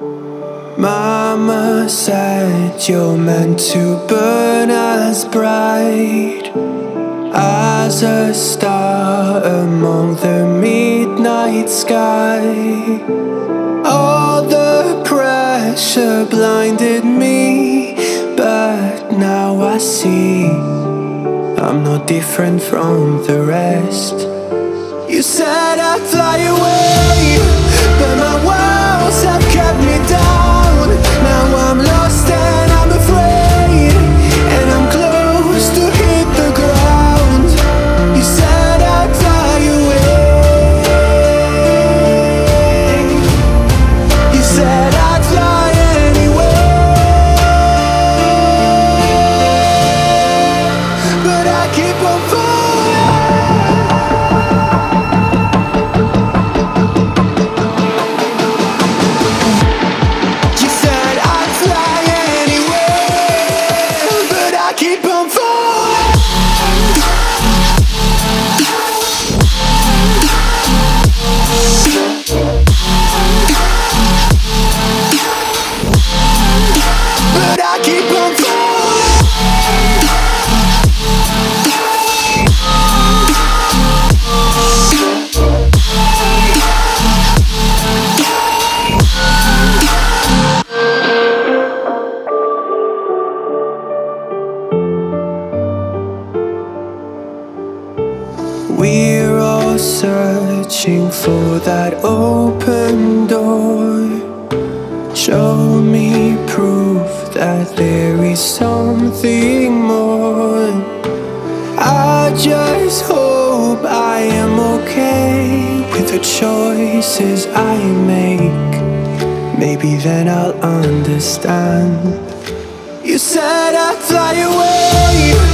Mama said you're meant to burn as bright as a star among the midnight sky. All the pressure blinded me, but now I see I'm not different from the rest. You said I'd fly I keep on falling. Searching for that open door. Show me proof that there is something more. I just hope I am okay with the choices I make. Maybe then I'll understand. You said I'd fly away,